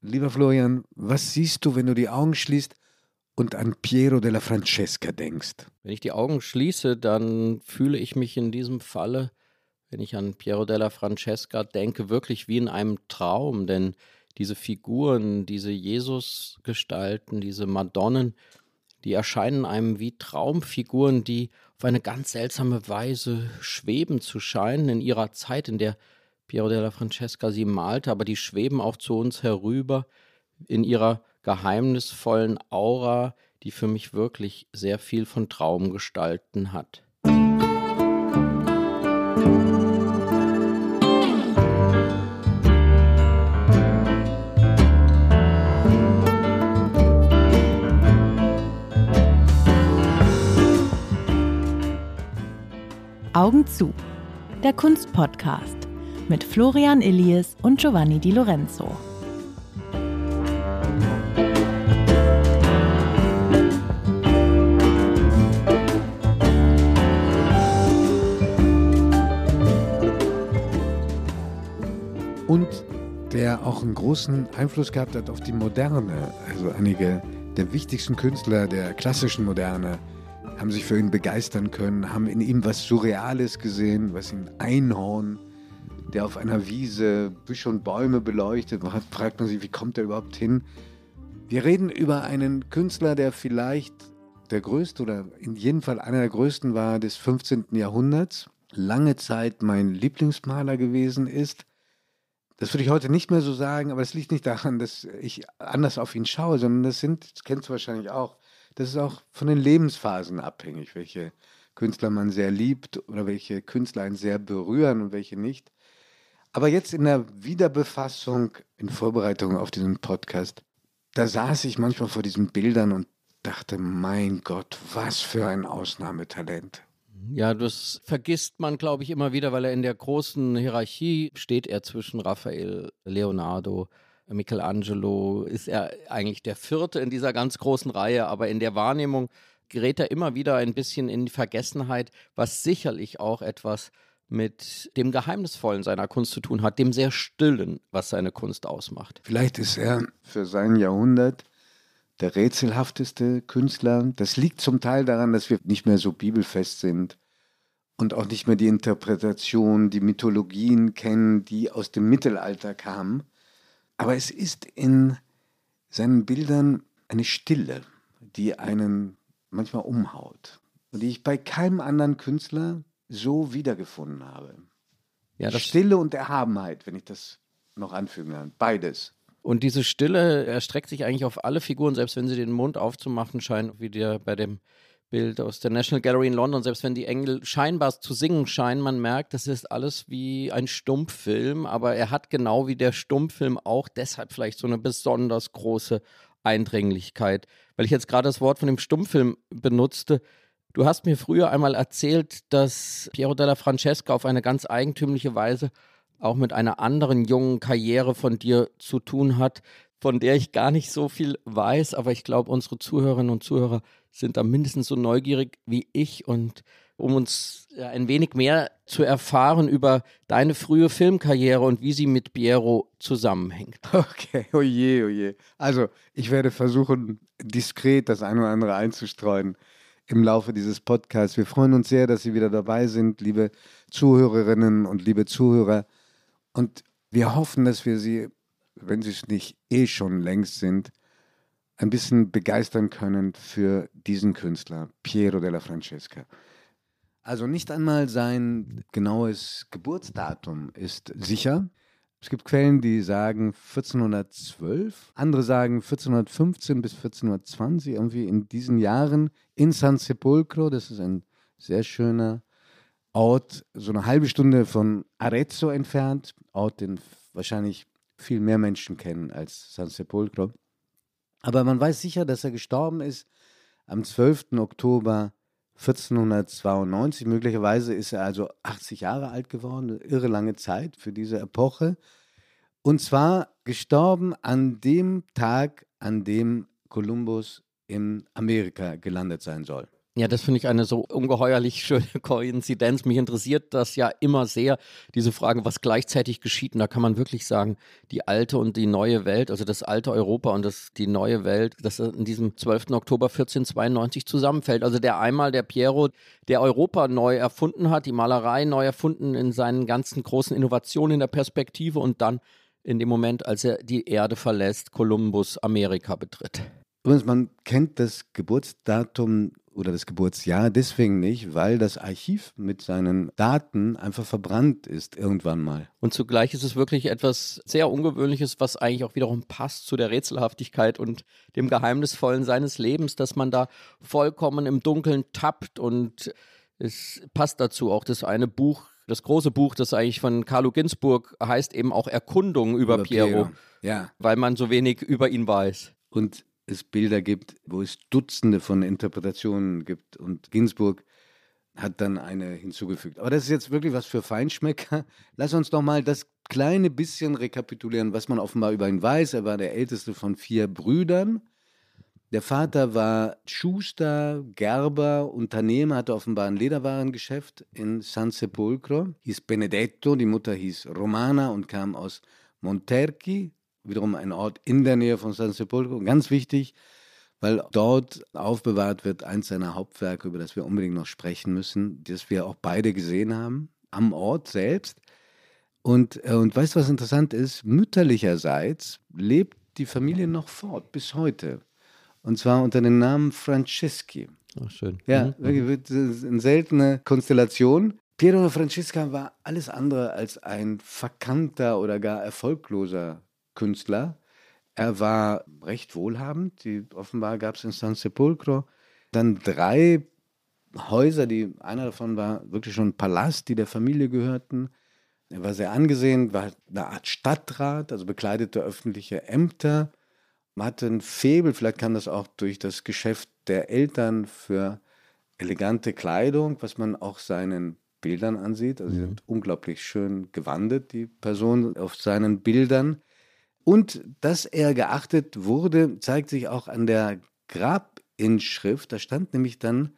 Lieber Florian, was siehst du, wenn du die Augen schließt und an Piero della Francesca denkst? Wenn ich die Augen schließe, dann fühle ich mich in diesem Falle, wenn ich an Piero della Francesca denke, wirklich wie in einem Traum, denn diese Figuren, diese Jesusgestalten, diese Madonnen, die erscheinen einem wie Traumfiguren, die auf eine ganz seltsame Weise schweben zu scheinen in ihrer Zeit, in der Piero della Francesca sie malte, aber die schweben auch zu uns herüber in ihrer geheimnisvollen Aura, die für mich wirklich sehr viel von Traumgestalten hat. Augen zu. Der Kunstpodcast mit Florian Illies und Giovanni Di Lorenzo. Und der auch einen großen Einfluss gehabt hat auf die Moderne. Also einige der wichtigsten Künstler der klassischen Moderne haben sich für ihn begeistern können, haben in ihm was Surreales gesehen, was ihn Einhorn, der auf einer Wiese Büsche und Bäume beleuchtet, fragt man sich, wie kommt er überhaupt hin? Wir reden über einen Künstler, der vielleicht der größte oder in jedem Fall einer der größten war des 15. Jahrhunderts, lange Zeit mein Lieblingsmaler gewesen ist. Das würde ich heute nicht mehr so sagen, aber es liegt nicht daran, dass ich anders auf ihn schaue, sondern das sind, das kennst du wahrscheinlich auch, das ist auch von den Lebensphasen abhängig, welche Künstler man sehr liebt oder welche Künstler einen sehr berühren und welche nicht. Aber jetzt in der Wiederbefassung, in Vorbereitung auf diesen Podcast, da saß ich manchmal vor diesen Bildern und dachte, mein Gott, was für ein Ausnahmetalent. Ja, das vergisst man, glaube ich, immer wieder, weil er in der großen Hierarchie steht er zwischen Raphael, Leonardo, Michelangelo ist er eigentlich der vierte in dieser ganz großen Reihe, aber in der Wahrnehmung gerät er immer wieder ein bisschen in die Vergessenheit, was sicherlich auch etwas mit dem Geheimnisvollen seiner Kunst zu tun hat, dem sehr Stillen, was seine Kunst ausmacht. Vielleicht ist er für sein Jahrhundert der rätselhafteste Künstler. Das liegt zum Teil daran, dass wir nicht mehr so bibelfest sind und auch nicht mehr die Interpretation, die Mythologien kennen, die aus dem Mittelalter kamen. Aber es ist in seinen Bildern eine Stille, die einen manchmal umhaut und die ich bei keinem anderen Künstler so wiedergefunden habe. Ja, Stille und Erhabenheit, wenn ich das noch anfügen kann. Beides. Und diese Stille erstreckt sich eigentlich auf alle Figuren, selbst wenn sie den Mund aufzumachen scheinen, wie der bei dem Bild aus der National Gallery in London, selbst wenn die Engel scheinbar zu singen scheinen, man merkt, das ist alles wie ein Stummfilm, aber er hat genau wie der Stummfilm auch deshalb vielleicht so eine besonders große Eindringlichkeit. Weil ich jetzt gerade das Wort von dem Stummfilm benutzte. Du hast mir früher einmal erzählt, dass Piero della Francesca auf eine ganz eigentümliche Weise auch mit einer anderen jungen Karriere von dir zu tun hat, von der ich gar nicht so viel weiß, aber ich glaube, unsere Zuhörerinnen und Zuhörer sind da mindestens so neugierig wie ich und um uns ein wenig mehr zu erfahren über deine frühe Filmkarriere und wie sie mit Piero zusammenhängt. Okay, oje, oje. Also, ich werde versuchen, diskret das eine oder andere einzustreuen im Laufe dieses Podcasts. Wir freuen uns sehr, dass Sie wieder dabei sind, liebe Zuhörerinnen und liebe Zuhörer. Und wir hoffen, dass wir Sie, wenn Sie es nicht eh schon längst sind, ein bisschen begeistern können für diesen Künstler, Piero della Francesca. Also nicht einmal sein genaues Geburtsdatum ist sicher. Es gibt Quellen, die sagen 1412, andere sagen 1415 bis 1420, irgendwie in diesen Jahren in San Sepolcro, das ist ein sehr schöner Ort, so eine halbe Stunde von Arezzo entfernt, Ort, den wahrscheinlich viel mehr Menschen kennen als San Sepolcro. Aber man weiß sicher, dass er gestorben ist am 12. Oktober 1492. Möglicherweise ist er also 80 Jahre alt geworden, irre lange Zeit für diese Epoche. Und zwar gestorben an dem Tag, an dem Kolumbus in Amerika gelandet sein soll. Ja, das finde ich eine so ungeheuerlich schöne Koinzidenz. Mich interessiert das ja immer sehr, diese Frage, was gleichzeitig geschieht. Und da kann man wirklich sagen, die alte und die neue Welt, also das alte Europa und das, die neue Welt, das in diesem 12. Oktober 1492 zusammenfällt. Also der einmal, der Piero, der Europa neu erfunden hat, die Malerei neu erfunden in seinen ganzen großen Innovationen in der Perspektive und dann in dem Moment, als er die Erde verlässt, Kolumbus Amerika betritt. Übrigens, man kennt das Geburtsdatum oder das Geburtsjahr deswegen nicht, weil das Archiv mit seinen Daten einfach verbrannt ist irgendwann mal. Und zugleich ist es wirklich etwas sehr Ungewöhnliches, was eigentlich auch wiederum passt zu der Rätselhaftigkeit und dem Geheimnisvollen seines Lebens, dass man da vollkommen im Dunkeln tappt und es passt dazu auch das eine Buch, das große Buch, das eigentlich von Carlo Ginzburg heißt eben auch Erkundung über, über Piero, Piero, ja. weil man so wenig über ihn weiß. Und es Bilder gibt, wo es Dutzende von Interpretationen gibt. Und Ginsburg hat dann eine hinzugefügt. Aber das ist jetzt wirklich was für Feinschmecker. Lass uns doch mal das kleine bisschen rekapitulieren, was man offenbar über ihn weiß. Er war der älteste von vier Brüdern. Der Vater war Schuster, Gerber, Unternehmer, hatte offenbar ein Lederwarengeschäft in San Sepolcro, hieß Benedetto, die Mutter hieß Romana und kam aus Monterchi, wiederum ein Ort in der Nähe von San Sepolcro, ganz wichtig, weil dort aufbewahrt wird eins seiner Hauptwerke, über das wir unbedingt noch sprechen müssen, das wir auch beide gesehen haben, am Ort selbst. Und, äh, und weißt du, was interessant ist? Mütterlicherseits lebt die Familie noch fort, bis heute. Und zwar unter dem Namen Franceschi. Ach, schön. Ja, mhm. wirklich eine seltene Konstellation. Piero Francesca war alles andere als ein verkannter oder gar erfolgloser Künstler. Er war recht wohlhabend. Die, offenbar gab es in San Sepolcro dann drei Häuser, die einer davon war wirklich schon ein Palast, die der Familie gehörten. Er war sehr angesehen, war eine Art Stadtrat, also bekleidete öffentliche Ämter. Man hatte ein Febel, vielleicht kam das auch durch das Geschäft der Eltern für elegante Kleidung, was man auch seinen Bildern ansieht. Also sie mhm. sind unglaublich schön gewandet, die Personen auf seinen Bildern. Und dass er geachtet wurde, zeigt sich auch an der Grabinschrift. Da stand nämlich dann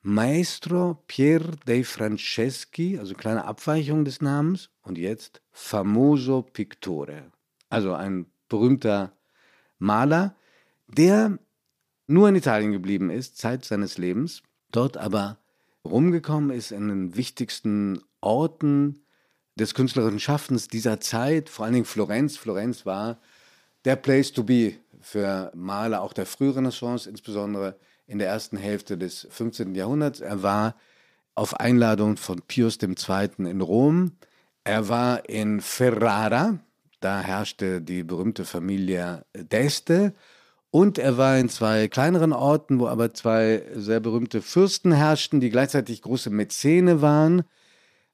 Maestro Pier dei Franceschi, also kleine Abweichung des Namens, und jetzt Famoso Pictore, also ein berühmter Maler, der nur in Italien geblieben ist, Zeit seines Lebens, dort aber rumgekommen ist in den wichtigsten Orten des künstlerischen Schaffens dieser Zeit, vor allen Dingen Florenz. Florenz war der Place to be für Maler auch der Frührenaissance, insbesondere in der ersten Hälfte des 15. Jahrhunderts. Er war auf Einladung von Pius II. in Rom. Er war in Ferrara, da herrschte die berühmte Familie d'Este. Und er war in zwei kleineren Orten, wo aber zwei sehr berühmte Fürsten herrschten, die gleichzeitig große Mäzene waren.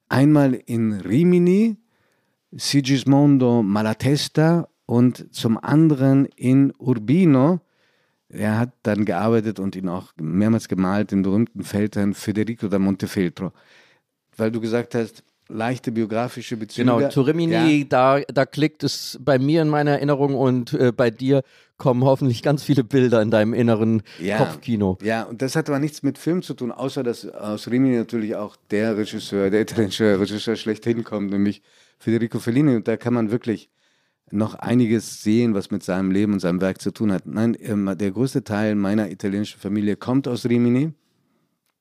Einmal in Rimini, Sigismondo Malatesta und zum anderen in Urbino. Er hat dann gearbeitet und ihn auch mehrmals gemalt, den berühmten Feldherrn Federico da Montefeltro. Weil du gesagt hast, leichte biografische Bezüge. Genau, zu Rimini, ja. da, da klickt es bei mir in meiner Erinnerung und äh, bei dir kommen hoffentlich ganz viele Bilder in deinem inneren ja, Kopfkino. Ja, und das hat aber nichts mit Film zu tun, außer dass aus Rimini natürlich auch der Regisseur, der italienische Regisseur schlechthin kommt, nämlich Federico Fellini. Und da kann man wirklich noch einiges sehen, was mit seinem Leben und seinem Werk zu tun hat. Nein, ähm, der größte Teil meiner italienischen Familie kommt aus Rimini.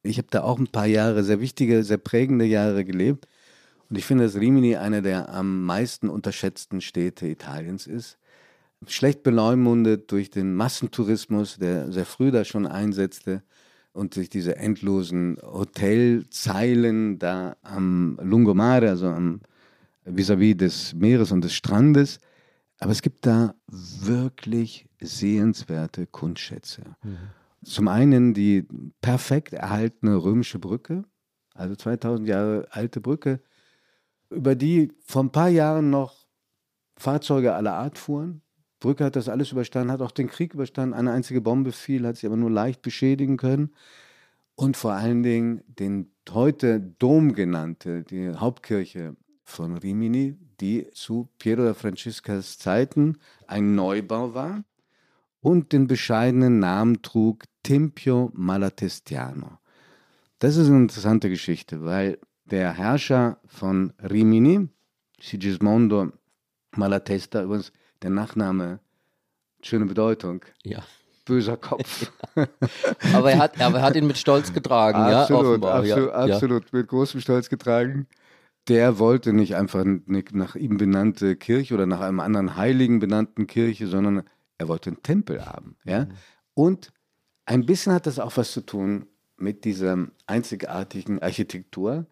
Ich habe da auch ein paar Jahre, sehr wichtige, sehr prägende Jahre gelebt. Und ich finde, dass Rimini eine der am meisten unterschätzten Städte Italiens ist. Schlecht beleumundet durch den Massentourismus, der sehr früh da schon einsetzte und durch diese endlosen Hotelzeilen da am Lungomare, also am vis-à-vis -vis des Meeres und des Strandes. Aber es gibt da wirklich sehenswerte Kunstschätze. Mhm. Zum einen die perfekt erhaltene römische Brücke, also 2000 Jahre alte Brücke, über die vor ein paar Jahren noch Fahrzeuge aller Art fuhren. Brücke hat das alles überstanden, hat auch den Krieg überstanden. Eine einzige Bombe fiel, hat sie aber nur leicht beschädigen können. Und vor allen Dingen den heute Dom genannte, die Hauptkirche von Rimini, die zu Piero da Francescas Zeiten ein Neubau war und den bescheidenen Namen trug Tempio Malatestiano. Das ist eine interessante Geschichte, weil der Herrscher von Rimini, Sigismondo Malatesta, übrigens der Nachname, schöne Bedeutung. Ja. Böser Kopf. aber, er hat, aber er hat ihn mit Stolz getragen, absolut, ja, offenbar. Absolut, ja. absolut, mit großem Stolz getragen. Der wollte nicht einfach eine nach ihm benannte Kirche oder nach einem anderen Heiligen benannten Kirche, sondern er wollte einen Tempel haben. Ja? Mhm. Und ein bisschen hat das auch was zu tun mit dieser einzigartigen Architektur.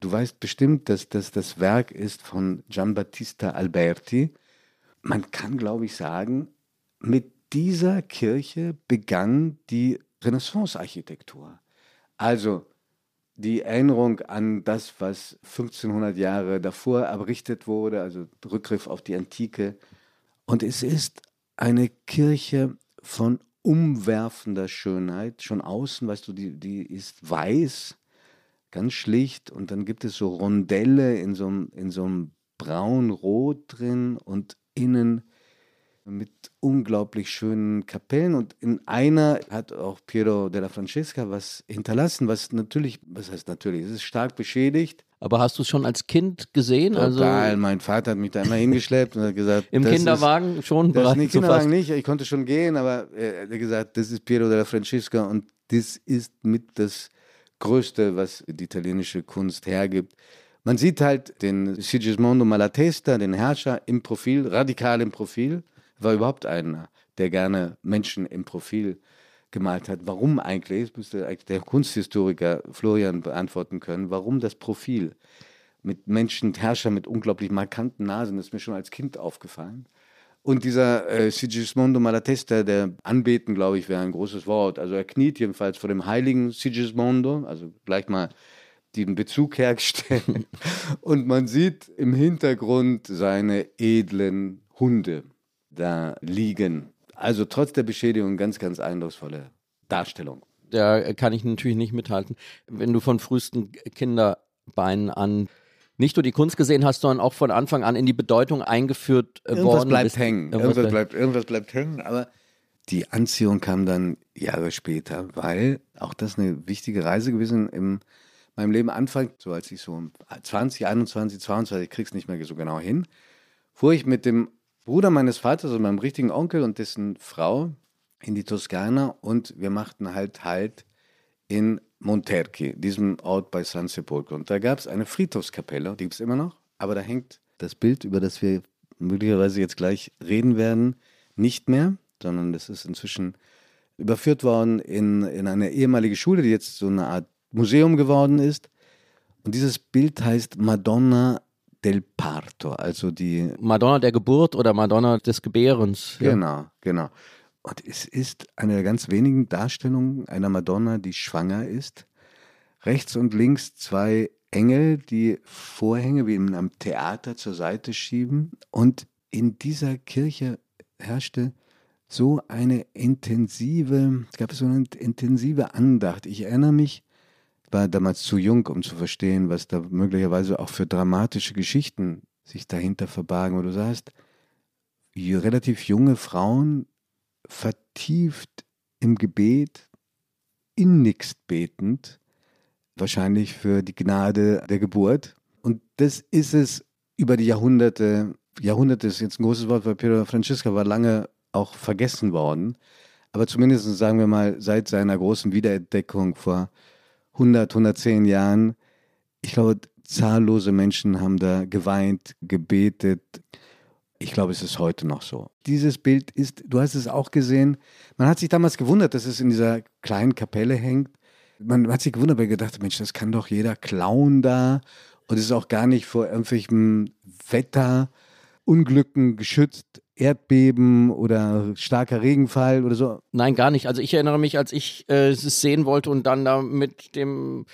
Du weißt bestimmt, dass das das Werk ist von Giambattista Alberti. Man kann, glaube ich, sagen, mit dieser Kirche begann die Renaissance-Architektur. Also die Erinnerung an das, was 1500 Jahre davor errichtet wurde, also Rückgriff auf die Antike. Und es ist eine Kirche von umwerfender Schönheit. Schon außen, weißt du, die, die ist weiß, ganz schlicht. Und dann gibt es so Rondelle in so einem, in so einem braun-rot drin und innen mit unglaublich schönen Kapellen und in einer hat auch Piero della Francesca was hinterlassen, was natürlich, was heißt natürlich, es ist stark beschädigt. Aber hast du es schon als Kind gesehen? Total, also mein Vater hat mich da immer hingeschleppt und hat gesagt, im Kinderwagen ist, schon bereits. Im Kinderwagen nicht, ich konnte schon gehen, aber er hat gesagt, das ist Piero della Francesca und das ist mit das Größte, was die italienische Kunst hergibt. Man sieht halt den Sigismondo Malatesta, den Herrscher im Profil, radikal im Profil war überhaupt einer, der gerne Menschen im Profil gemalt hat. Warum eigentlich? Das müsste eigentlich der Kunsthistoriker Florian beantworten können. Warum das Profil mit Menschen, Herrscher mit unglaublich markanten Nasen, das ist mir schon als Kind aufgefallen. Und dieser äh, Sigismondo Malatesta, der Anbeten, glaube ich, wäre ein großes Wort. Also er kniet jedenfalls vor dem heiligen Sigismondo, also gleich mal den Bezug herstellen. Und man sieht im Hintergrund seine edlen Hunde da liegen. Also trotz der Beschädigung ganz, ganz eindrucksvolle Darstellung. Da kann ich natürlich nicht mithalten. Wenn du von frühesten Kinderbeinen an nicht nur die Kunst gesehen hast, sondern auch von Anfang an in die Bedeutung eingeführt äh, irgendwas worden. Bleibt bist, hängen. Irgendwas, irgendwas bleibt, irgendwas bleibt hängen. Aber die Anziehung kam dann Jahre später, weil auch das eine wichtige Reise gewesen in meinem Leben Anfang, so als ich so 20, 21, 22, ich krieg's nicht mehr so genau hin, fuhr ich mit dem Bruder meines Vaters und meinem richtigen Onkel und dessen Frau in die Toskana und wir machten halt Halt in Monterchi, diesem Ort bei San Sepolcro. Und da gab es eine Friedhofskapelle, die gibt es immer noch, aber da hängt das Bild, über das wir möglicherweise jetzt gleich reden werden, nicht mehr, sondern das ist inzwischen überführt worden in, in eine ehemalige Schule, die jetzt so eine Art Museum geworden ist. Und dieses Bild heißt Madonna del Parto, also die Madonna der Geburt oder Madonna des Gebärens. Ja. Genau, genau. Und es ist eine der ganz wenigen Darstellungen einer Madonna, die schwanger ist. Rechts und links zwei Engel, die Vorhänge wie in einem Theater zur Seite schieben. Und in dieser Kirche herrschte so eine intensive, es gab so eine intensive Andacht. Ich erinnere mich, war damals zu jung, um zu verstehen, was da möglicherweise auch für dramatische Geschichten sich dahinter verbargen. Wo du sagst, relativ junge Frauen vertieft im Gebet, innigst betend, wahrscheinlich für die Gnade der Geburt. Und das ist es über die Jahrhunderte, Jahrhunderte ist jetzt ein großes Wort, weil Piero Francesca war lange auch vergessen worden. Aber zumindest sagen wir mal seit seiner großen Wiederentdeckung vor 100, 110 Jahren. Ich glaube, zahllose Menschen haben da geweint, gebetet. Ich glaube, es ist heute noch so. Dieses Bild ist, du hast es auch gesehen, man hat sich damals gewundert, dass es in dieser kleinen Kapelle hängt. Man hat sich gewundert, weil gedacht, Mensch, das kann doch jeder klauen da. Und es ist auch gar nicht vor irgendwelchen Wetterunglücken geschützt. Erdbeben oder starker Regenfall oder so? Nein, gar nicht. Also ich erinnere mich, als ich äh, es sehen wollte und dann da mit dem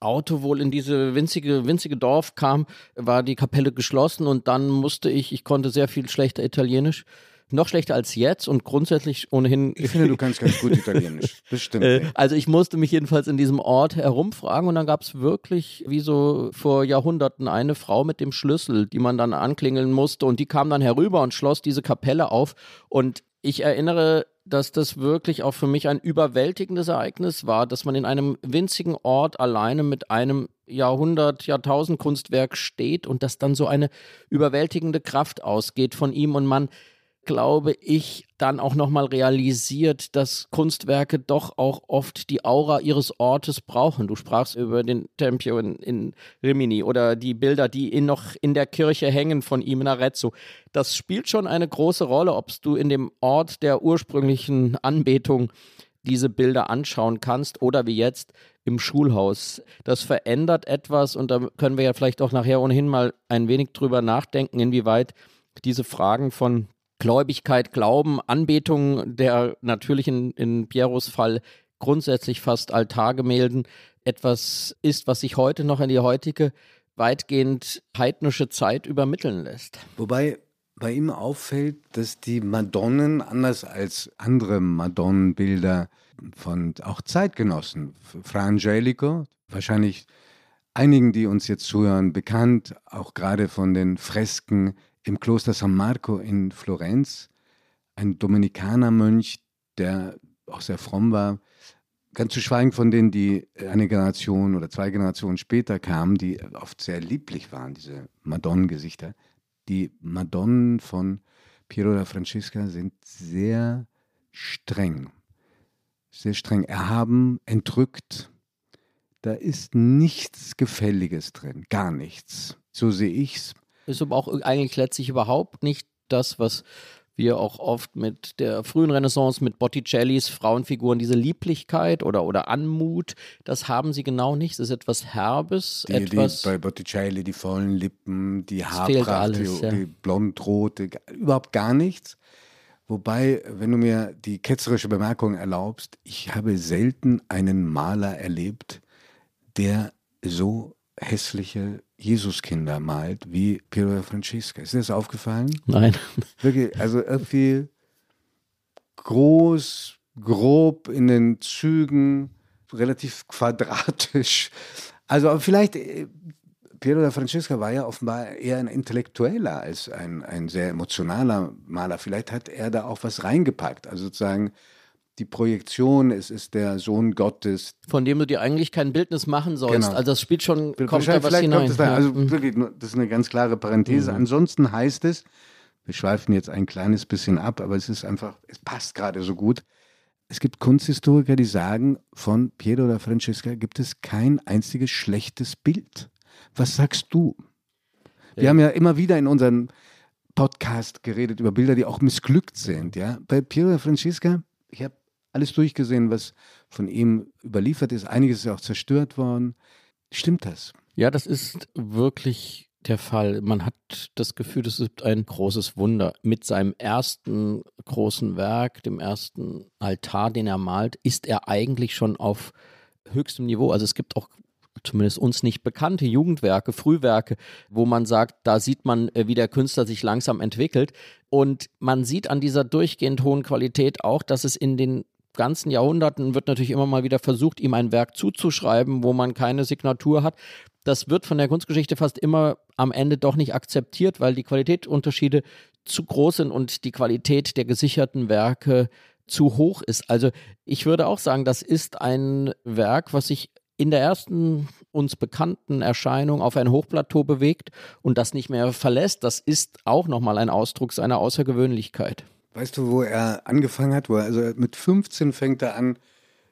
Auto wohl in diese winzige, winzige Dorf kam, war die Kapelle geschlossen und dann musste ich, ich konnte sehr viel schlechter Italienisch, noch schlechter als jetzt und grundsätzlich ohnehin. Ich finde, du kannst ganz gut Italienisch. Bestimmt. Äh, also ich musste mich jedenfalls in diesem Ort herumfragen und dann gab es wirklich wie so vor Jahrhunderten eine Frau mit dem Schlüssel, die man dann anklingeln musste und die kam dann herüber und schloss diese Kapelle auf und ich erinnere dass das wirklich auch für mich ein überwältigendes Ereignis war, dass man in einem winzigen Ort alleine mit einem Jahrhundert, Jahrtausend Kunstwerk steht und dass dann so eine überwältigende Kraft ausgeht von ihm. Und man glaube ich, dann auch nochmal realisiert, dass Kunstwerke doch auch oft die Aura ihres Ortes brauchen. Du sprachst über den Tempio in, in Rimini oder die Bilder, die in, noch in der Kirche hängen von ihm in Arezzo. Das spielt schon eine große Rolle, ob du in dem Ort der ursprünglichen Anbetung diese Bilder anschauen kannst oder wie jetzt im Schulhaus. Das verändert etwas und da können wir ja vielleicht auch nachher ohnehin mal ein wenig drüber nachdenken, inwieweit diese Fragen von Gläubigkeit, Glauben, Anbetung der natürlich in, Pieros Fall grundsätzlich fast Altargemälden etwas ist, was sich heute noch in die heutige weitgehend heidnische Zeit übermitteln lässt. Wobei bei ihm auffällt, dass die Madonnen anders als andere Madonnenbilder von auch Zeitgenossen, Fra Angelico, wahrscheinlich einigen, die uns jetzt zuhören, bekannt, auch gerade von den Fresken im Kloster San Marco in Florenz, ein Dominikanermönch, der auch sehr fromm war, ganz zu schweigen von denen, die eine Generation oder zwei Generationen später kamen, die oft sehr lieblich waren, diese Madonnengesichter. Die Madonnen von Piero da Francesca sind sehr streng, sehr streng erhaben, entrückt. Da ist nichts Gefälliges drin, gar nichts. So sehe ich es ist aber auch eigentlich letztlich überhaupt nicht das, was wir auch oft mit der frühen Renaissance, mit Botticellis Frauenfiguren, diese Lieblichkeit oder, oder Anmut, das haben sie genau nicht. Es ist etwas Herbes, die, etwas. Die, bei Botticelli die vollen Lippen, die Haarpracht, die, ja. die blondrote, überhaupt gar nichts. Wobei, wenn du mir die ketzerische Bemerkung erlaubst, ich habe selten einen Maler erlebt, der so hässliche Jesuskinder malt wie Piero Francesca. Ist dir das aufgefallen? Nein. Wirklich, also irgendwie groß, grob in den Zügen, relativ quadratisch. Also vielleicht, äh, Piero da Francesca war ja offenbar eher ein Intellektueller als ein, ein sehr emotionaler Maler. Vielleicht hat er da auch was reingepackt. Also sozusagen die Projektion, es ist der Sohn Gottes. Von dem du dir eigentlich kein Bildnis machen sollst. Genau. Also das spielt schon, kommt da was hinein. Kommt da, also mhm. wirklich, das ist eine ganz klare Parenthese. Mhm. Ansonsten heißt es, wir schweifen jetzt ein kleines bisschen ab, aber es ist einfach, es passt gerade so gut. Es gibt Kunsthistoriker, die sagen, von Piero da Francesca gibt es kein einziges schlechtes Bild. Was sagst du? Wir ja. haben ja immer wieder in unserem Podcast geredet über Bilder, die auch missglückt sind. Ja? Bei Piero da Francesca, ich habe alles durchgesehen, was von ihm überliefert ist. Einiges ist auch zerstört worden. Stimmt das? Ja, das ist wirklich der Fall. Man hat das Gefühl, das ist ein großes Wunder. Mit seinem ersten großen Werk, dem ersten Altar, den er malt, ist er eigentlich schon auf höchstem Niveau. Also es gibt auch zumindest uns nicht bekannte Jugendwerke, Frühwerke, wo man sagt, da sieht man, äh, wie der Künstler sich langsam entwickelt. Und man sieht an dieser durchgehend hohen Qualität auch, dass es in den ganzen Jahrhunderten wird natürlich immer mal wieder versucht, ihm ein Werk zuzuschreiben, wo man keine Signatur hat. Das wird von der Kunstgeschichte fast immer am Ende doch nicht akzeptiert, weil die Qualitätsunterschiede zu groß sind und die Qualität der gesicherten Werke zu hoch ist. Also ich würde auch sagen, das ist ein Werk, was sich in der ersten uns bekannten Erscheinung auf ein Hochplateau bewegt und das nicht mehr verlässt. Das ist auch nochmal ein Ausdruck seiner Außergewöhnlichkeit. Weißt du, wo er angefangen hat? Wo er, also mit 15 fängt er an,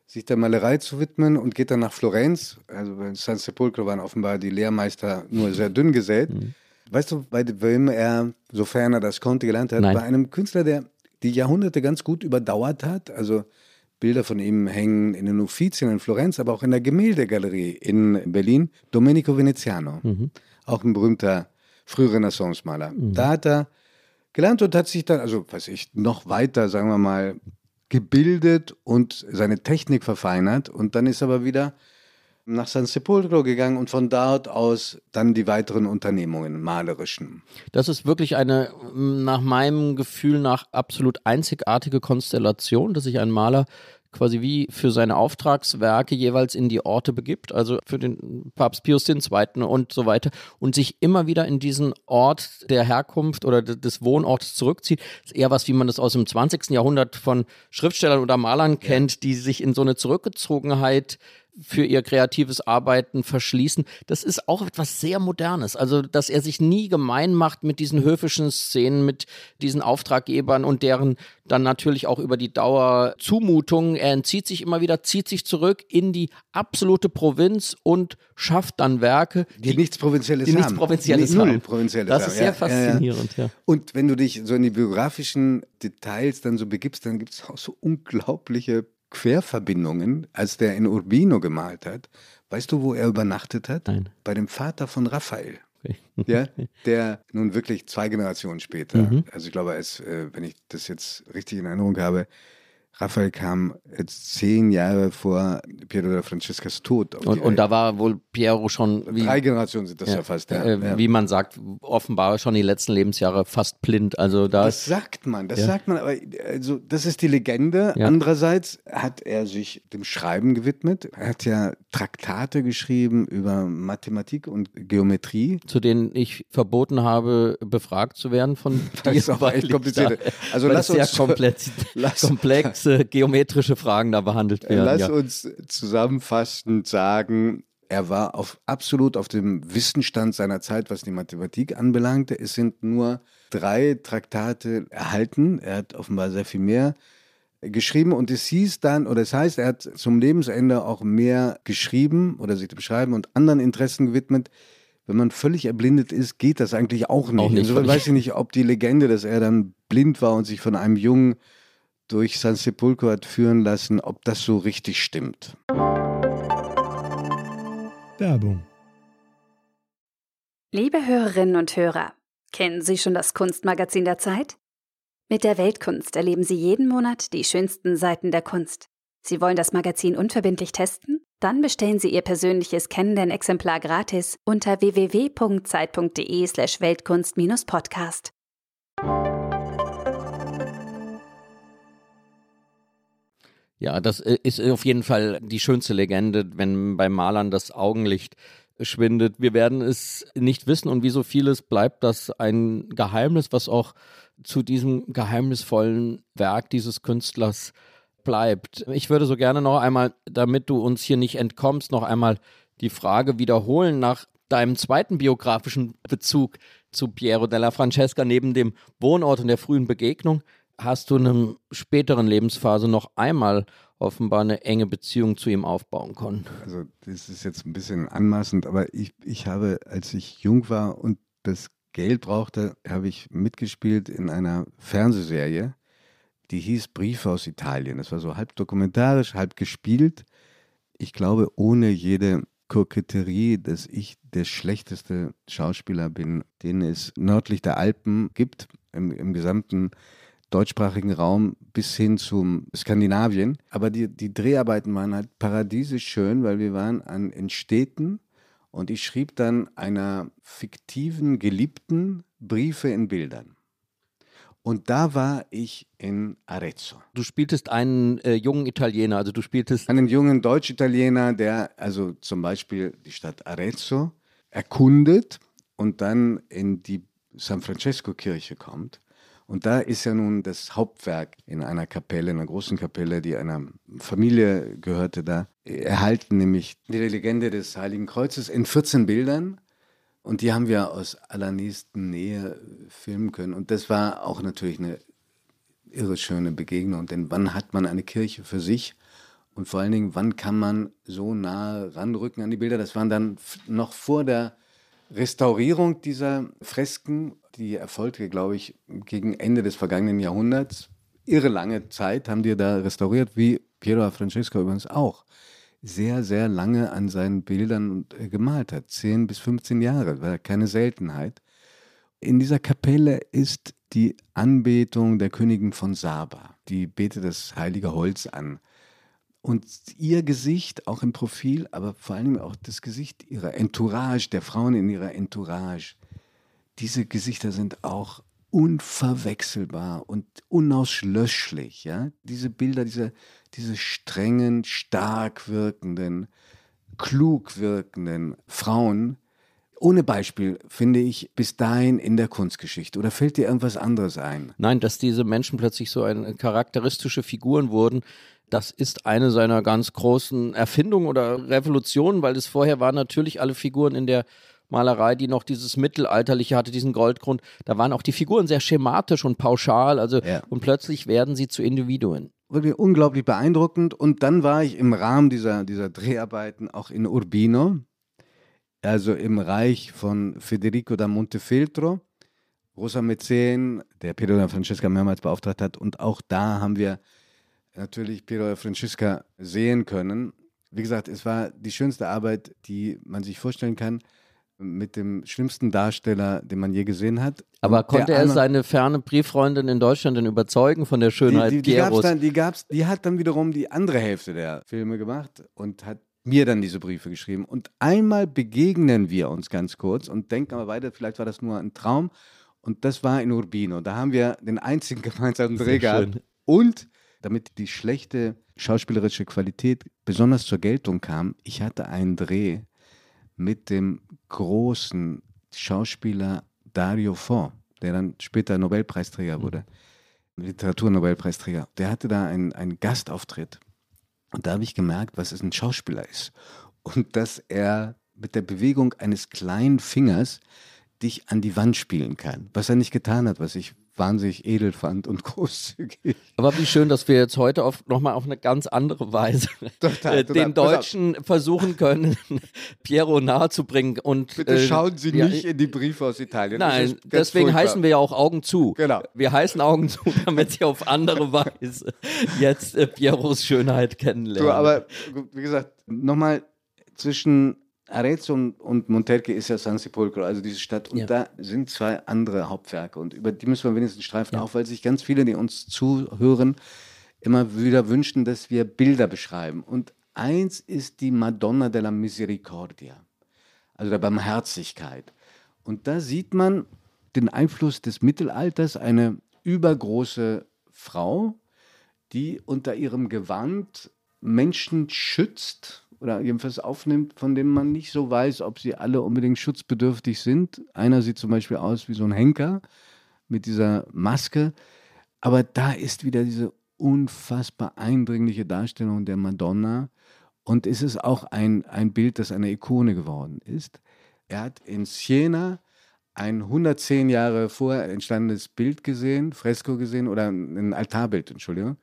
sich der Malerei zu widmen und geht dann nach Florenz. Also bei San Sepolcro waren offenbar die Lehrmeister nur sehr dünn gesät. Mhm. Weißt du, bei wem er, sofern er das konnte, gelernt hat? Nein. Bei einem Künstler, der die Jahrhunderte ganz gut überdauert hat. Also Bilder von ihm hängen in den Uffizien in Florenz, aber auch in der Gemäldegalerie in Berlin. Domenico Veneziano, mhm. auch ein berühmter Frührenaissance-Maler. Mhm. Da hat er gelernt und hat sich dann, also weiß ich, noch weiter, sagen wir mal, gebildet und seine Technik verfeinert. Und dann ist aber wieder nach San Sepolcro gegangen und von dort aus dann die weiteren Unternehmungen, malerischen. Das ist wirklich eine, nach meinem Gefühl nach absolut einzigartige Konstellation, dass sich ein Maler quasi wie für seine Auftragswerke jeweils in die Orte begibt, also für den Papst Pius II. und so weiter, und sich immer wieder in diesen Ort der Herkunft oder des Wohnorts zurückzieht. Das ist eher was, wie man das aus dem 20. Jahrhundert von Schriftstellern oder Malern kennt, die sich in so eine Zurückgezogenheit für ihr kreatives Arbeiten verschließen. Das ist auch etwas sehr Modernes. Also, dass er sich nie gemein macht mit diesen höfischen Szenen, mit diesen Auftraggebern und deren dann natürlich auch über die Dauer Zumutungen. Er entzieht sich immer wieder, zieht sich zurück in die absolute Provinz und schafft dann Werke, die, die nichts Provinzielles die haben. Nichts Provinzielles Null haben. Provinzielles das haben. ist sehr ja, faszinierend, ja. Und wenn du dich so in die biografischen Details dann so begibst, dann gibt es auch so unglaubliche Querverbindungen, als der in Urbino gemalt hat. Weißt du, wo er übernachtet hat? Nein. Bei dem Vater von Raphael. Okay. Ja, der nun wirklich zwei Generationen später, Mhm. also ich glaube, als, äh, wenn ich das jetzt richtig in Erinnerung habe, Raphael kam jetzt zehn Jahre vor Piero da Francescas Tod. Und, und da war wohl Piero schon, wie, Drei Generationen sind das ja, fast. Ja. äh, ja. wie man sagt, offenbar schon die letzten Lebensjahre fast blind. Also da Das sagt man, das Ja. sagt man, aber also das ist die Legende. Ja. Andererseits hat er sich dem Schreiben gewidmet. Er hat ja Traktate geschrieben über Mathematik und Geometrie. zu denen ich verboten habe, befragt zu werden von Das dir, ist auch echt kompliziert. Also lass sehr uns- komplex, lass- komplexe geometrische Fragen da behandelt werden. Lass ja. uns zusammenfassend sagen, er war auf, absolut auf dem Wissensstand seiner Zeit, was die Mathematik anbelangte. Es sind nur drei Traktate erhalten. Er hat offenbar sehr viel mehr geschrieben und es hieß dann, oder es heißt, er hat zum Lebensende auch mehr geschrieben oder sich dem Schreiben und anderen Interessen gewidmet. Wenn man völlig erblindet ist, geht das eigentlich auch nicht. Auch nicht, Insofern weiß ich nicht, ob die Legende, dass er dann blind war und sich von einem Jungen durch San Sepulcro hat führen lassen, ob das so richtig stimmt. Werbung. Liebe Hörerinnen und Hörer, kennen Sie schon das Kunstmagazin der Zeit? Mit der Weltkunst erleben Sie jeden Monat die schönsten Seiten der Kunst. Sie wollen das Magazin unverbindlich testen? Dann bestellen Sie Ihr persönliches Kennenden-Exemplar gratis unter www.zeit.de/slash Ja, das äh, ist auf jeden Fall die schönste Legende, wenn bei Malern das Augenlicht schwindet. Wir werden es nicht wissen und wie so vieles bleibt das ein Geheimnis, was auch zu diesem geheimnisvollen Werk dieses Künstlers bleibt. Ich würde so gerne noch einmal, damit du uns hier nicht entkommst, noch einmal die Frage wiederholen nach deinem zweiten biografischen Bezug zu Piero della Francesca neben dem Wohnort und der frühen Begegnung hast du in einer späteren Lebensphase noch einmal offenbar eine enge Beziehung zu ihm aufbauen können. Also das ist jetzt ein bisschen anmaßend, aber ich, ich habe, als ich jung war und das Geld brauchte, habe ich mitgespielt in einer Fernsehserie, die hieß Briefe aus Italien. Das war so halb dokumentarisch, halb gespielt. Ich glaube, ohne jede Koketterie, dass ich der schlechteste Schauspieler bin, den es nördlich der Alpen gibt, im, im gesamten deutschsprachigen Raum bis hin zum Skandinavien. Aber die, die Dreharbeiten waren halt paradiesisch schön, weil wir waren an, in Städten und ich schrieb dann einer fiktiven Geliebten Briefe in Bildern. Und da war ich in Arezzo. Du spieltest einen äh, jungen Italiener, also du spieltest Einen jungen Deutsch-Italiener, der also zum Beispiel die Stadt Arezzo erkundet und dann in die San Francesco-Kirche kommt. Und da ist ja nun das Hauptwerk in einer Kapelle, in einer großen Kapelle, die einer Familie gehörte da, erhalten, nämlich die Legende des Heiligen Kreuzes in 14 Bildern. Und die haben wir aus allernächsten Nähe filmen können. Und das war auch natürlich eine irre schöne Begegnung. Denn wann hat man eine Kirche für sich? Und vor allen Dingen, wann kann man so nah ranrücken an die Bilder? Das waren dann noch vor der Restaurierung dieser Fresken, die erfolgte, glaube ich, gegen Ende des vergangenen Jahrhunderts. Irre lange Zeit haben die da restauriert, wie Piero Francesco übrigens auch. Sehr, sehr lange an seinen Bildern äh, gemalt hat. 10 bis 15 Jahre, war keine Seltenheit. In dieser Kapelle ist die Anbetung der Königin von Saba. Die betet das heilige Holz an. Und ihr Gesicht, auch im Profil, aber vor allem auch das Gesicht ihrer Entourage, der Frauen in ihrer Entourage, diese Gesichter sind auch unverwechselbar und unauslöschlich. Ja? Diese Bilder, diese, diese strengen, stark wirkenden, klug wirkenden Frauen, ohne Beispiel, finde ich, bis dahin in der Kunstgeschichte. Oder fällt dir irgendwas anderes ein? Nein, dass diese Menschen plötzlich so eine charakteristische Figuren wurden, das ist eine seiner ganz großen Erfindungen oder Revolutionen, weil es vorher waren natürlich alle Figuren in der Malerei, die noch dieses Mittelalterliche hatte, diesen Goldgrund. Da waren auch die Figuren sehr schematisch und pauschal, also ja. und plötzlich werden sie zu Individuen. Wirklich unglaublich beeindruckend. Und dann war ich im Rahmen dieser, dieser Dreharbeiten auch in Urbino, also im Reich von Federico da Montefeltro, großer Mäzen, der Pedro da Francesca mehrmals beauftragt hat. Und auch da haben wir natürlich Pedro da Francesca sehen können. Wie gesagt, es war die schönste Arbeit, die man sich vorstellen kann mit dem schlimmsten Darsteller, den man je gesehen hat. Aber konnte er seine ferne Brieffreundin in Deutschland denn überzeugen von der Schönheit die, die, die Gab's dann, die, gab's, die hat dann wiederum die andere Hälfte der Filme gemacht und hat mir dann diese Briefe geschrieben. Und einmal begegnen wir uns ganz kurz und denken aber weiter, vielleicht war das nur ein Traum. Und das war in Urbino. Da haben wir den einzigen gemeinsamen Dreh gehabt. Und damit die schlechte schauspielerische Qualität besonders zur Geltung kam, ich hatte einen Dreh mit dem großen Schauspieler Dario Fo, der dann später Nobelpreisträger mhm. wurde, Literaturnobelpreisträger. Der hatte da einen, einen Gastauftritt. Und da habe ich gemerkt, was es ein Schauspieler ist. Und dass er mit der Bewegung eines kleinen Fingers dich an die Wand spielen kann. Was er nicht getan hat, was ich wahnsinnig edel fand und großzügig. Aber wie schön, dass wir jetzt heute auf, nochmal auf eine ganz andere Weise total, total. den Deutschen versuchen können, Piero nahezubringen. Und, Bitte äh, schauen Sie äh, nicht in die Briefe aus Italien. Nein, deswegen furchtbar. heißen wir ja auch Augen zu. Genau. Wir heißen Augen zu, damit Sie auf andere Weise jetzt äh, Pieros Schönheit kennenlernen. Du, aber wie gesagt, nochmal zwischen Arezzo und Monterque ist ja San Sepolcro, also diese Stadt. Und ja. da sind zwei andere Hauptwerke. Und über die müssen wir wenigstens streifen, ja. auch weil sich ganz viele, die uns zuhören, immer wieder wünschen, dass wir Bilder beschreiben. Und eins ist die Madonna della Misericordia, also der Barmherzigkeit. Und da sieht man den Einfluss des Mittelalters, eine übergroße Frau, die unter ihrem Gewand Menschen schützt oder jedenfalls aufnimmt, von denen man nicht so weiß, ob sie alle unbedingt schutzbedürftig sind. Einer sieht zum Beispiel aus wie so ein Henker mit dieser Maske. Aber da ist wieder diese unfassbar eindringliche Darstellung der Madonna. Und es ist auch ein, ein Bild, das eine Ikone geworden ist. Er hat in Siena ein 110 Jahre vorher entstandenes Bild gesehen, Fresko gesehen oder ein Altarbild, Entschuldigung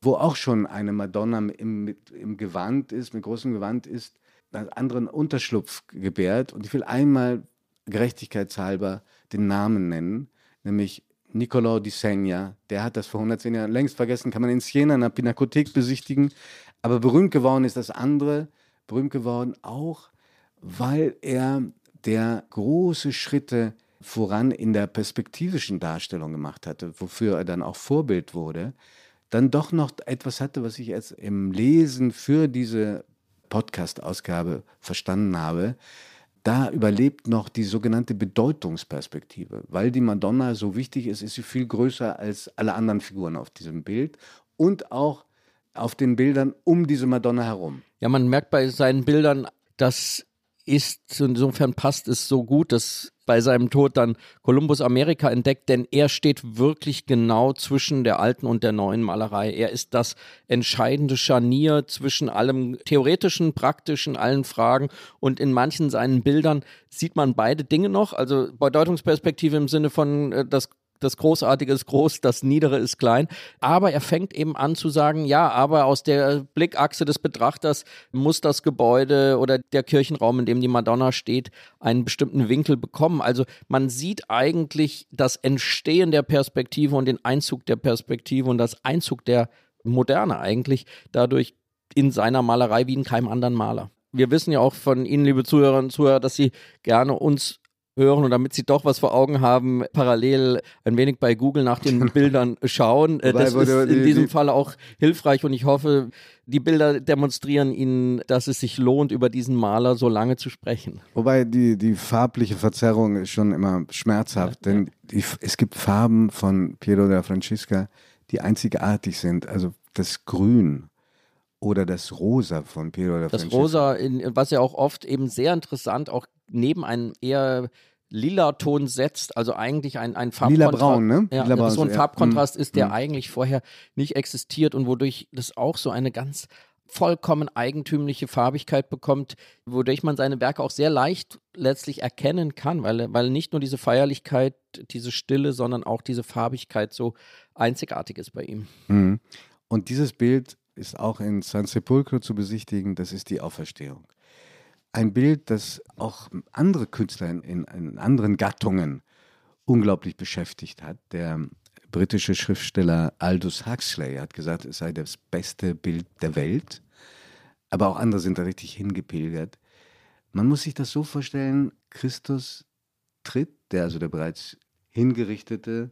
wo auch schon eine Madonna im, im Gewand ist, mit großem Gewand ist, einen anderen Unterschlupf gebärt. Und ich will einmal gerechtigkeitshalber den Namen nennen, nämlich Niccolò di Segna. Der hat das vor 110 Jahren längst vergessen, kann man in Siena in der Pinakothek besichtigen. Aber berühmt geworden ist das andere, berühmt geworden auch, weil er der große Schritte voran in der perspektivischen Darstellung gemacht hatte, wofür er dann auch Vorbild wurde dann doch noch etwas hatte, was ich jetzt im Lesen für diese Podcast-Ausgabe verstanden habe. Da überlebt noch die sogenannte Bedeutungsperspektive. Weil die Madonna so wichtig ist, ist sie viel größer als alle anderen Figuren auf diesem Bild und auch auf den Bildern um diese Madonna herum. Ja, man merkt bei seinen Bildern, dass ist, insofern passt es so gut, dass bei seinem Tod dann Kolumbus Amerika entdeckt, denn er steht wirklich genau zwischen der alten und der neuen Malerei. Er ist das entscheidende Scharnier zwischen allem theoretischen, praktischen, allen Fragen und in manchen seinen Bildern sieht man beide Dinge noch, also Bedeutungsperspektive im Sinne von äh, das das Großartige ist groß, das Niedere ist klein. Aber er fängt eben an zu sagen, ja, aber aus der Blickachse des Betrachters muss das Gebäude oder der Kirchenraum, in dem die Madonna steht, einen bestimmten Winkel bekommen. Also man sieht eigentlich das Entstehen der Perspektive und den Einzug der Perspektive und das Einzug der Moderne eigentlich dadurch in seiner Malerei wie in keinem anderen Maler. Wir wissen ja auch von Ihnen, liebe Zuhörerinnen und Zuhörer, dass Sie gerne uns hören und damit Sie doch was vor Augen haben, parallel ein wenig bei Google nach den Bildern schauen. Äh, das ist in diesem Fall auch hilfreich und ich hoffe, die Bilder demonstrieren Ihnen, dass es sich lohnt, über diesen Maler so lange zu sprechen. Wobei die, die farbliche Verzerrung ist schon immer schmerzhaft, ja, denn die, es gibt Farben von Piero della Francesca, die einzigartig sind. Also das Grün oder das Rosa von Piero della Francesca. Das Rosa, in, was ja auch oft eben sehr interessant auch neben einem eher lila Ton setzt, also eigentlich ein, ein Farbkontrast. Lila-braun, ne? Ja, Lila so ein Farbkontrast ja. ist, der mhm. eigentlich vorher nicht existiert und wodurch das auch so eine ganz vollkommen eigentümliche Farbigkeit bekommt, wodurch man seine Werke auch sehr leicht letztlich erkennen kann, weil, weil nicht nur diese Feierlichkeit, diese Stille, sondern auch diese Farbigkeit so einzigartig ist bei ihm. Mhm. Und dieses Bild ist auch in San Sepulcro zu besichtigen, das ist die Auferstehung ein Bild, das auch andere Künstler in, in, anderen Gattungen unglaublich beschäftigt hat. Der britische Schriftsteller Aldous Huxley hat gesagt, es sei das beste Bild der Welt. Aber auch andere sind da richtig hingepilgert. Man muss sich das so vorstellen, Christus tritt, der also der bereits hingerichtete,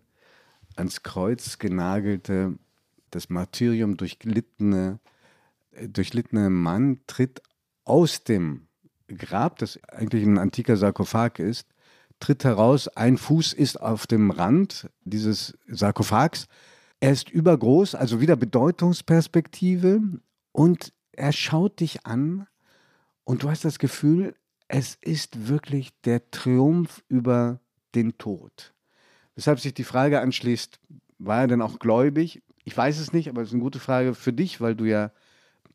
ans Kreuz genagelte, das Martyrium durchlittene, durchlittene Mann tritt aus dem Grab, das eigentlich ein antiker Sarkophag ist, tritt heraus, ein Fuß ist auf dem Rand dieses Sarkophags. Er ist übergroß, also wieder Bedeutungsperspektive und er schaut dich an und du hast das Gefühl, es ist wirklich der Triumph über den Tod. Weshalb sich die Frage anschließt, war er denn auch gläubig? Ich weiß es nicht, aber es ist eine gute Frage für dich, weil du ja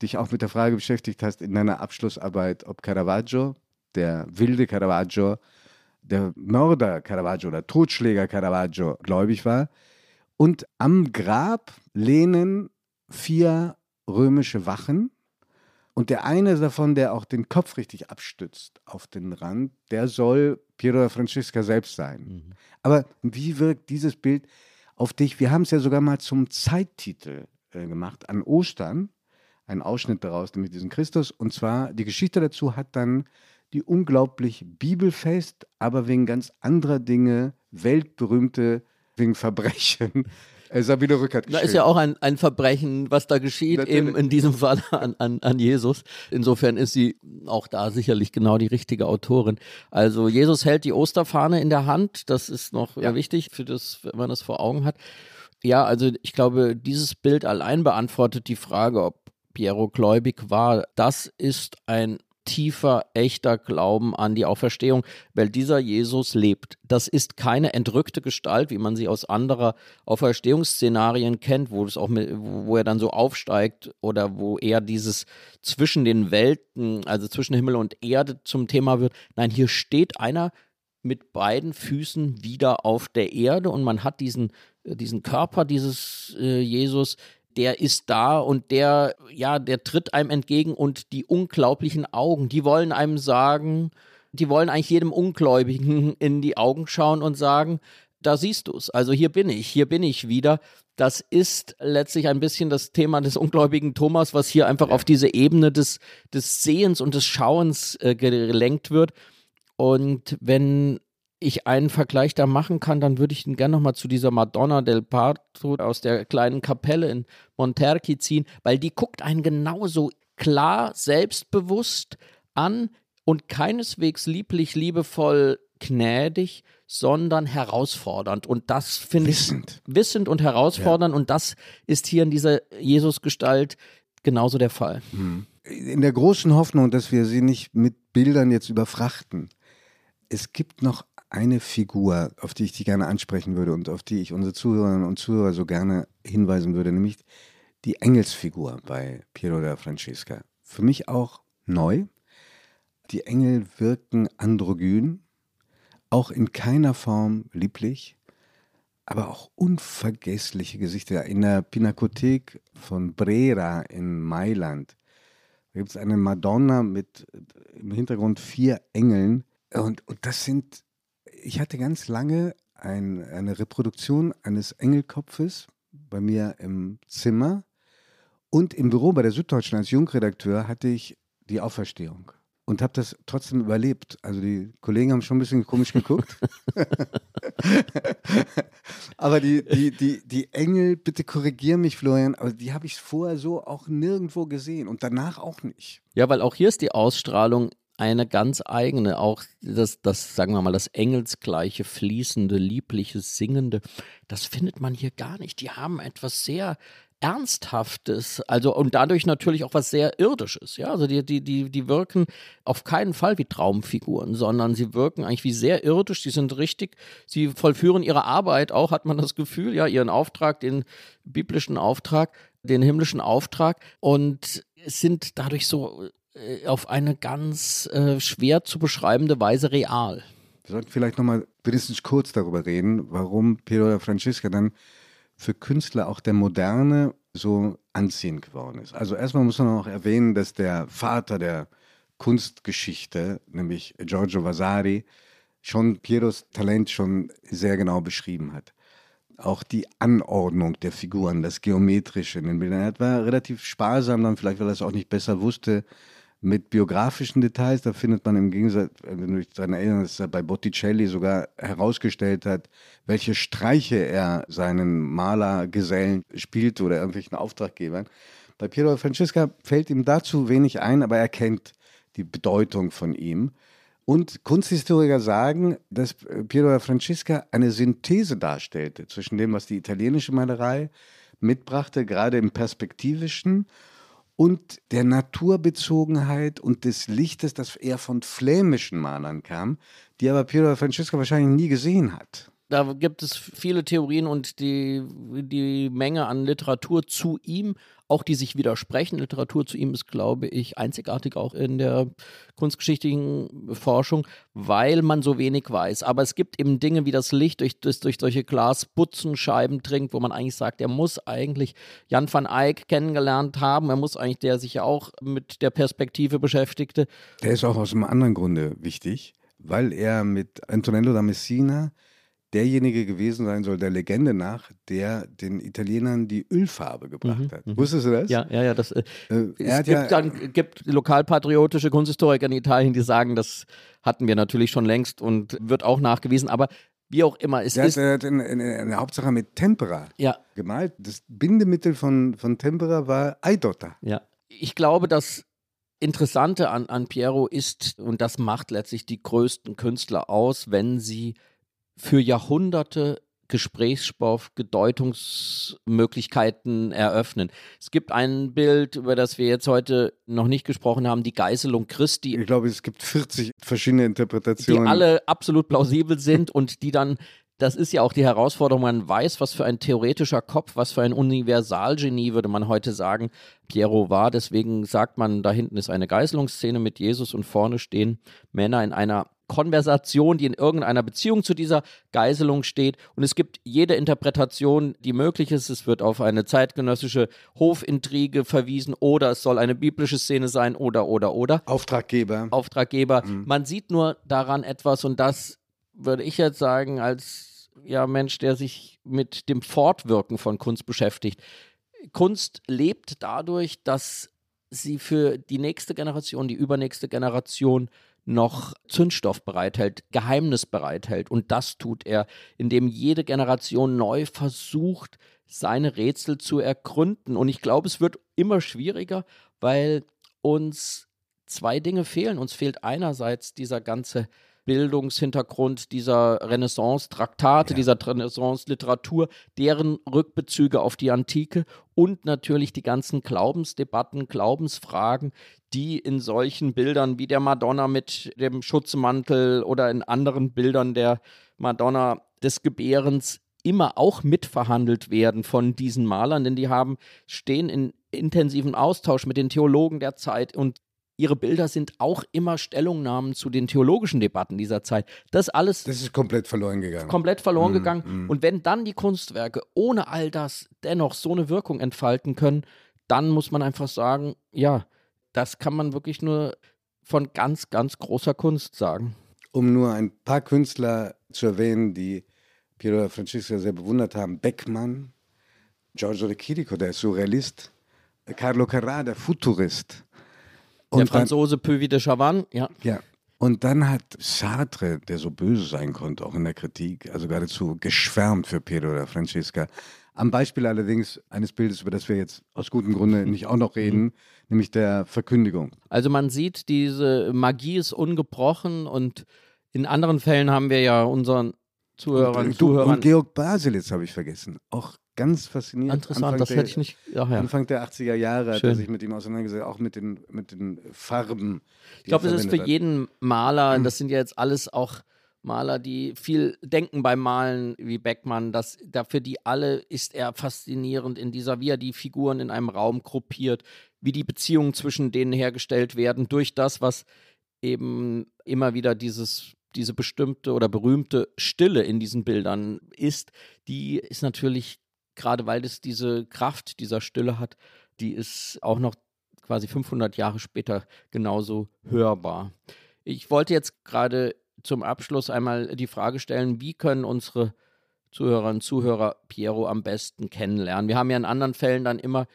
dich auch mit der Frage beschäftigt hast in deiner Abschlussarbeit, ob Caravaggio, der wilde Caravaggio, der Mörder Caravaggio oder Totschläger Caravaggio gläubig war. Und am Grab lehnen vier römische Wachen. Und der eine davon, der auch den Kopf richtig abstützt auf den Rand, der soll Piero Francesca selbst sein. Mhm. Aber wie wirkt dieses Bild auf dich? Wir haben es ja sogar mal zum Zeittitel äh, gemacht an Ostern einen Ausschnitt daraus, nämlich diesen Christus. Und zwar, die Geschichte dazu hat dann die unglaublich bibelfest, aber wegen ganz anderer Dinge weltberühmte, wegen Verbrechen. Sabine Rückert geschrieben. Da ist ja auch ein, ein Verbrechen, was da geschieht, Natürlich. eben in diesem Fall an, an, an Jesus. Insofern ist sie auch da sicherlich genau die richtige Autorin. Also Jesus hält die Osterfahne in der Hand, das ist noch ja. wichtig, für das, wenn man das vor Augen hat. Ja, also ich glaube, dieses Bild allein beantwortet die Frage, ob Piero gläubig war. Das ist ein tiefer, echter Glauben an die Auferstehung, weil dieser Jesus lebt. Das ist keine entrückte Gestalt, wie man sie aus anderer Auferstehungsszenarien kennt, wo es auch mit, wo er dann so aufsteigt oder wo er dieses zwischen den Welten, also zwischen Himmel und Erde zum Thema wird. Nein, hier steht einer mit beiden Füßen wieder auf der Erde und man hat diesen, diesen Körper dieses äh, Jesus der ist da und der, ja, der tritt einem entgegen und die unglaublichen Augen, die wollen einem sagen, die wollen eigentlich jedem Ungläubigen in die Augen schauen und sagen, da siehst du es, also hier bin ich, hier bin ich wieder. Das ist letztlich ein bisschen das Thema des ungläubigen Thomas, was hier einfach ja. auf diese Ebene des, des Sehens und des Schauens äh, gelenkt wird. Und wenn ich einen Vergleich da machen kann, dann würde ich ihn gerne nochmal zu dieser Madonna del Parto aus der kleinen Kapelle in Monterchi ziehen, weil die guckt einen genauso klar, selbstbewusst an und keineswegs lieblich, liebevoll, gnädig, sondern herausfordernd. Und das finde ich wissend und herausfordernd. Ja. Und das ist hier in dieser Jesusgestalt genauso der Fall. Hm. In der großen Hoffnung, dass wir sie nicht mit Bildern jetzt überfrachten. Es gibt noch eine Figur, auf die ich dich gerne ansprechen würde und auf die ich unsere Zuhörerinnen und Zuhörer so gerne hinweisen würde, nämlich die Engelsfigur bei Piero della Francesca. Für mich auch neu. Die Engel wirken androgyn, auch in keiner Form lieblich, aber auch unvergessliche Gesichter. In der Pinakothek von Brera in Mailand gibt es eine Madonna mit im Hintergrund vier Engeln. Und, und das sind ich hatte ganz lange ein, eine Reproduktion eines Engelkopfes bei mir im Zimmer und im Büro bei der Süddeutschen als Jungredakteur hatte ich die Auferstehung. und habe das trotzdem überlebt. Also die Kollegen haben schon ein bisschen komisch geguckt. aber die, die, die, die Engel, bitte korrigier mich, Florian, aber die habe ich vorher so auch nirgendwo gesehen und danach auch nicht. Ja, weil auch hier ist die Ausstrahlung eine ganz eigene, auch das, das, sagen wir mal, das engelsgleiche, fließende, liebliche, singende, das findet man hier gar nicht. Die haben etwas sehr Ernsthaftes, also und dadurch natürlich auch was sehr Irdisches, ja. Also die, die, die, die wirken auf keinen Fall wie Traumfiguren, sondern sie wirken eigentlich wie sehr irdisch, sie sind richtig, sie vollführen ihre Arbeit auch, hat man das Gefühl, ja, ihren Auftrag, den biblischen Auftrag, den himmlischen Auftrag und sind dadurch so auf eine ganz äh, schwer zu beschreibende Weise real. Wir sollten vielleicht nochmal mindestens kurz darüber reden, warum Pedro Francisca dann für Künstler auch der Moderne so anziehend geworden ist. Also erstmal muss man auch erwähnen, dass der Vater der Kunstgeschichte, nämlich Giorgio Vasari, schon Pieros Talent schon sehr genau beschrieben hat. Auch die Anordnung der Figuren, das Geometrische in den Bildern. Er war relativ sparsam, dann vielleicht, weil er es auch nicht besser wusste, mit biografischen Details. Da findet man im Gegensatz, wenn du dich daran erinnerst, dass er bei Botticelli sogar herausgestellt hat, welche Streiche er seinen Malergesellen spielt oder irgendwelchen Auftraggebern. Bei Piero Francesca fällt ihm dazu wenig ein, aber er kennt die Bedeutung von ihm. Und Kunsthistoriker sagen, dass Piero Francesca eine Synthese darstellte zwischen dem, was die italienische Malerei mitbrachte, gerade im Perspektivischen, und der Naturbezogenheit und des Lichtes, das eher von flämischen Malern kam, die aber Piero Francesco wahrscheinlich nie gesehen hat. Da gibt es viele Theorien und die, die Menge an Literatur zu ihm, auch die sich widersprechen. Literatur zu ihm ist, glaube ich, einzigartig auch in der kunstgeschichtlichen Forschung, weil man so wenig weiß. Aber es gibt eben Dinge wie das Licht, durch, das durch solche Glasbutzenscheiben dringt, wo man eigentlich sagt, er muss eigentlich Jan van Eyck kennengelernt haben. Er muss eigentlich, der sich ja auch mit der Perspektive beschäftigte. Der ist auch aus einem anderen Grunde wichtig, weil er mit Antonello da Messina derjenige gewesen sein soll, der Legende nach, der den Italienern die Ölfarbe gebracht mhm, hat. Mhm. Wusstest du das? Ja, ja, ja. Das, äh, äh es gibt, ja, dann, gibt lokalpatriotische Kunsthistoriker in Italien, die sagen, das hatten wir natürlich schon längst und wird auch nachgewiesen, aber wie auch immer es der ist. Er hat in, in, in der Hauptsache mit Tempera ja. gemalt. Das Bindemittel von, von Tempera war Eidotta. Ja. Ich glaube, das Interessante an, an Piero ist, und das macht letztlich die größten Künstler aus, wenn sie für Jahrhunderte Gesprächsstoff, Gedeutungsmöglichkeiten eröffnen. Es gibt ein Bild, über das wir jetzt heute noch nicht gesprochen haben, die Geißelung Christi. Ich glaube, es gibt 40 verschiedene Interpretationen. Die alle absolut plausibel sind und die dann das ist ja auch die Herausforderung. Man weiß, was für ein theoretischer Kopf, was für ein Universalgenie, würde man heute sagen, Piero war. Deswegen sagt man, da hinten ist eine Geißelungsszene mit Jesus und vorne stehen Männer in einer Konversation, die in irgendeiner Beziehung zu dieser Geiselung steht. Und es gibt jede Interpretation, die möglich ist. Es wird auf eine zeitgenössische Hofintrige verwiesen oder es soll eine biblische Szene sein oder, oder, oder. Auftraggeber. Auftraggeber. Mhm. Man sieht nur daran etwas und das würde ich jetzt sagen, als ja, Mensch, der sich mit dem Fortwirken von Kunst beschäftigt. Kunst lebt dadurch, dass sie für die nächste Generation, die übernächste Generation noch Zündstoff bereithält, Geheimnis bereithält. Und das tut er, indem jede Generation neu versucht, seine Rätsel zu ergründen. Und ich glaube, es wird immer schwieriger, weil uns zwei Dinge fehlen. Uns fehlt einerseits dieser ganze Bildungshintergrund dieser Renaissance-Traktate, ja. dieser Renaissance-Literatur, deren Rückbezüge auf die Antike und natürlich die ganzen Glaubensdebatten, Glaubensfragen, die in solchen Bildern wie der Madonna mit dem Schutzmantel oder in anderen Bildern der Madonna des Gebärens immer auch mitverhandelt werden von diesen Malern, denn die haben, stehen in intensivem Austausch mit den Theologen der Zeit und ihre Bilder sind auch immer Stellungnahmen zu den theologischen Debatten dieser Zeit. Das alles. Das ist komplett verloren gegangen. Komplett verloren mm, gegangen. Mm. Und wenn dann die Kunstwerke ohne all das dennoch so eine Wirkung entfalten können, dann muss man einfach sagen, ja, das kann man wirklich nur von ganz, ganz großer Kunst sagen. Um nur ein paar Künstler zu erwähnen, die Piero Francisco sehr bewundert haben: Beckmann, Giorgio de Chirico, der Surrealist, Carlo Carrà, der Futurist. Der dann- Franzose Puvis de Chavannes, ja. Ja. Und dann hat Sartre, der so böse sein konnte, auch in der Kritik, also geradezu geschwärmt für Piero da Francesca. Am Beispiel allerdings eines Bildes, über das wir jetzt aus gutem Grunde nicht auch noch reden, nämlich der Verkündigung. Also man sieht, diese Magie ist ungebrochen und in anderen Fällen haben wir ja unseren Zuhörern, und, Zuhörern. und Georg Baselitz habe ich vergessen. Auch ganz faszinierend. Interessant, Anfang das der, hätte ich nicht. Ach ja. Anfang der 80er Jahre hat er Schön. sich mit ihm auseinandergesetzt, auch mit den, mit den Farben. Ich glaube, das ist für jeden Maler, das sind ja jetzt alles auch Maler, die viel denken beim Malen, wie Beckmann, dass da für die alle ist er faszinierend in dieser, wie er die Figuren in einem Raum gruppiert, wie die Beziehungen zwischen denen hergestellt werden, durch das, was eben immer wieder dieses diese bestimmte oder berühmte Stille in diesen Bildern ist, die ist natürlich, gerade weil das diese Kraft dieser Stille hat, die ist auch noch quasi 500 Jahre später genauso hörbar. Ich wollte jetzt gerade zum Abschluss einmal die Frage stellen, wie können unsere Zuhörerinnen und Zuhörer Piero am besten kennenlernen? Wir haben ja in anderen Fällen dann immer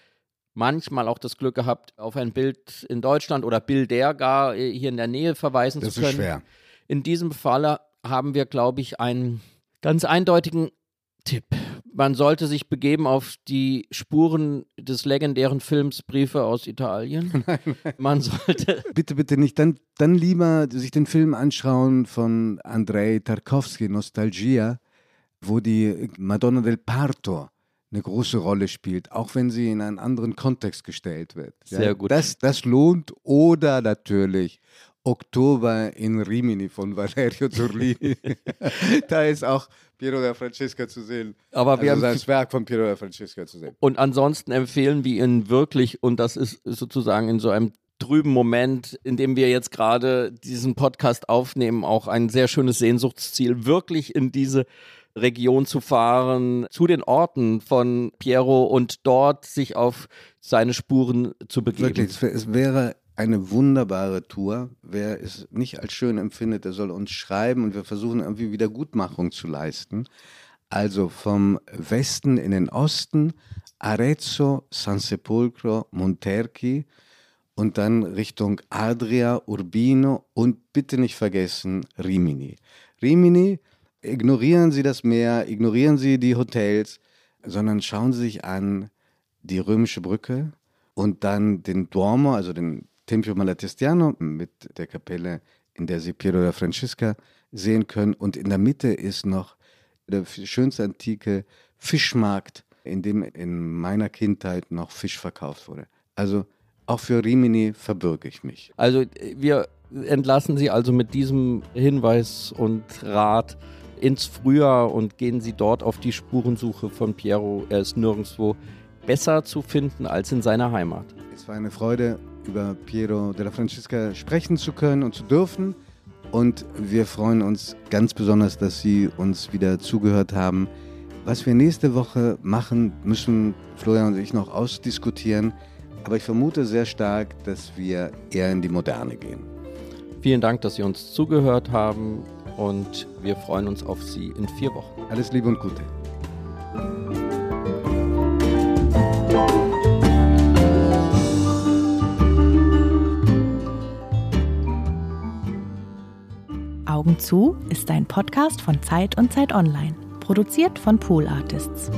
manchmal auch das Glück gehabt, auf ein Bild in Deutschland oder Bilder gar äh, hier in der Nähe verweisen Das zu ist können. schwer. In diesem Falle haben wir, glaube ich, einen ganz eindeutigen Tipp. Man sollte sich begeben auf die Spuren des legendären Films Briefe aus Italien. Man sollte Bitte, bitte nicht. Dann, dann lieber sich den Film anschauen von Andrei Tarkovsky, Nostalgia, wo die Madonna del Parto eine große Rolle spielt, auch wenn sie in einen anderen Kontext gestellt wird. Sehr gut. Das, das lohnt. Oder natürlich Oktober in Rimini von Valerio Zurlini. da ist auch Piero da Francesca zu sehen. Aber wir also haben- das Werk von Piero da Francesca zu sehen. Und ansonsten empfehlen wir Ihnen wirklich, und das ist sozusagen in so einem trüben Moment, in dem wir jetzt gerade diesen Podcast aufnehmen, auch ein sehr schönes Sehnsuchtsziel, wirklich in diese Region zu fahren, zu den Orten von Piero und dort sich auf seine Spuren zu begeben. Wirklich, es, wär, es wäre eine wunderbare Tour. Wer es nicht als schön empfindet, der soll uns schreiben und wir versuchen irgendwie Wiedergutmachung zu leisten. Also vom Westen in den Osten, Arezzo, San Sepolcro, Monterchi und dann Richtung Adria, Urbino und bitte nicht vergessen Rimini. Rimini, ignorieren Sie das Meer, ignorieren Sie die Hotels, sondern schauen Sie sich an die römische Brücke und dann den Duomo, also den Tempio Malatestiano mit der Kapelle, in der Sie Piero da Francesca sehen können. Und in der Mitte ist noch der schönste antike Fischmarkt, in dem in meiner Kindheit noch Fisch verkauft wurde. Also auch für Rimini verbürge ich mich. Also wir entlassen Sie also mit diesem Hinweis und Rat ins Frühjahr und gehen Sie dort auf die Spurensuche von Piero. Er ist nirgendwo besser zu finden als in seiner Heimat. Es war eine Freude, über Piero della Francesca sprechen zu können und zu dürfen. Und wir freuen uns ganz besonders, dass Sie uns wieder zugehört haben. Was wir nächste Woche machen, müssen Florian und ich noch ausdiskutieren. Aber ich vermute sehr stark, dass wir eher in die Moderne gehen. Vielen Dank, dass Sie uns zugehört haben und wir freuen uns auf Sie in vier Wochen. Alles Liebe und Gute. Augen zu ist ein Podcast von Zeit und Zeit Online, produziert von Pool Artists.